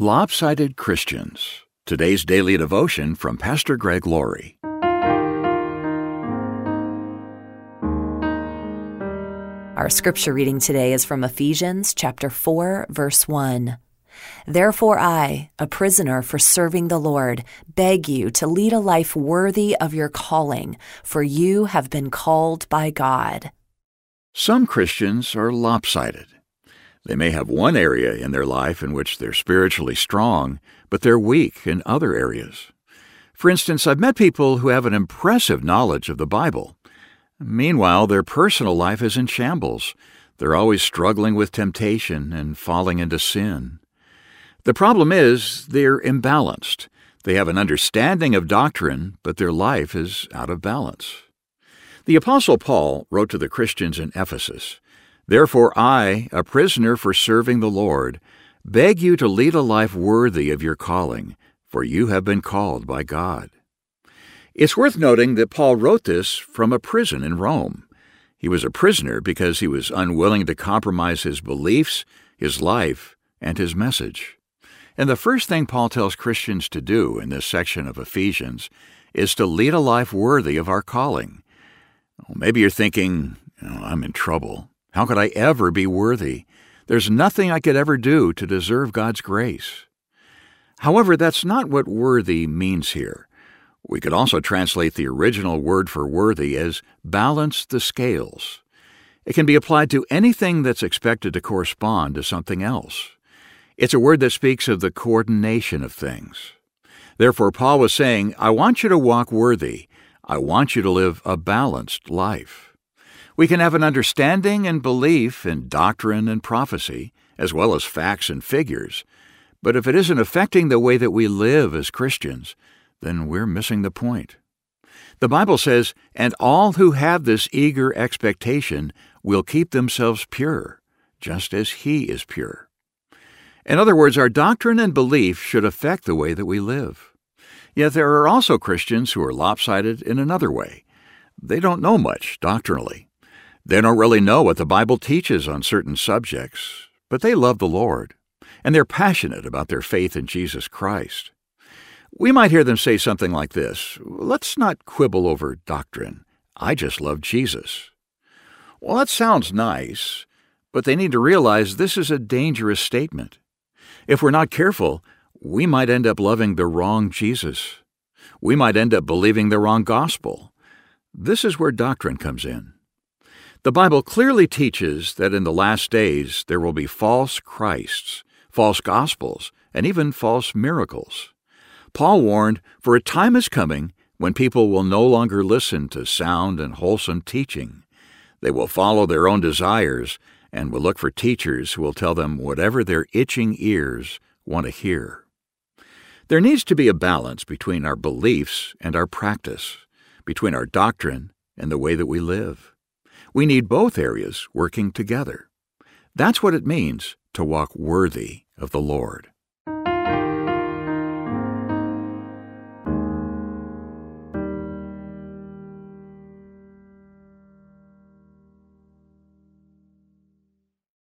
Lopsided Christians. Today's daily devotion from Pastor Greg Laurie. Our scripture reading today is from Ephesians chapter 4 verse 1. Therefore I, a prisoner for serving the Lord, beg you to lead a life worthy of your calling, for you have been called by God. Some Christians are lopsided. They may have one area in their life in which they're spiritually strong, but they're weak in other areas. For instance, I've met people who have an impressive knowledge of the Bible. Meanwhile, their personal life is in shambles. They're always struggling with temptation and falling into sin. The problem is they're imbalanced. They have an understanding of doctrine, but their life is out of balance. The Apostle Paul wrote to the Christians in Ephesus Therefore, I, a prisoner for serving the Lord, beg you to lead a life worthy of your calling, for you have been called by God. It's worth noting that Paul wrote this from a prison in Rome. He was a prisoner because he was unwilling to compromise his beliefs, his life, and his message. And the first thing Paul tells Christians to do in this section of Ephesians is to lead a life worthy of our calling. Well, maybe you're thinking, oh, I'm in trouble. How could I ever be worthy? There's nothing I could ever do to deserve God's grace. However, that's not what worthy means here. We could also translate the original word for worthy as balance the scales. It can be applied to anything that's expected to correspond to something else. It's a word that speaks of the coordination of things. Therefore, Paul was saying, I want you to walk worthy. I want you to live a balanced life. We can have an understanding and belief in doctrine and prophecy, as well as facts and figures, but if it isn't affecting the way that we live as Christians, then we're missing the point. The Bible says, And all who have this eager expectation will keep themselves pure, just as He is pure. In other words, our doctrine and belief should affect the way that we live. Yet there are also Christians who are lopsided in another way. They don't know much doctrinally. They don't really know what the Bible teaches on certain subjects, but they love the Lord, and they're passionate about their faith in Jesus Christ. We might hear them say something like this Let's not quibble over doctrine. I just love Jesus. Well, that sounds nice, but they need to realize this is a dangerous statement. If we're not careful, we might end up loving the wrong Jesus. We might end up believing the wrong gospel. This is where doctrine comes in. The Bible clearly teaches that in the last days there will be false Christs, false gospels, and even false miracles. Paul warned, For a time is coming when people will no longer listen to sound and wholesome teaching. They will follow their own desires and will look for teachers who will tell them whatever their itching ears want to hear. There needs to be a balance between our beliefs and our practice, between our doctrine and the way that we live. We need both areas working together. That's what it means to walk worthy of the Lord.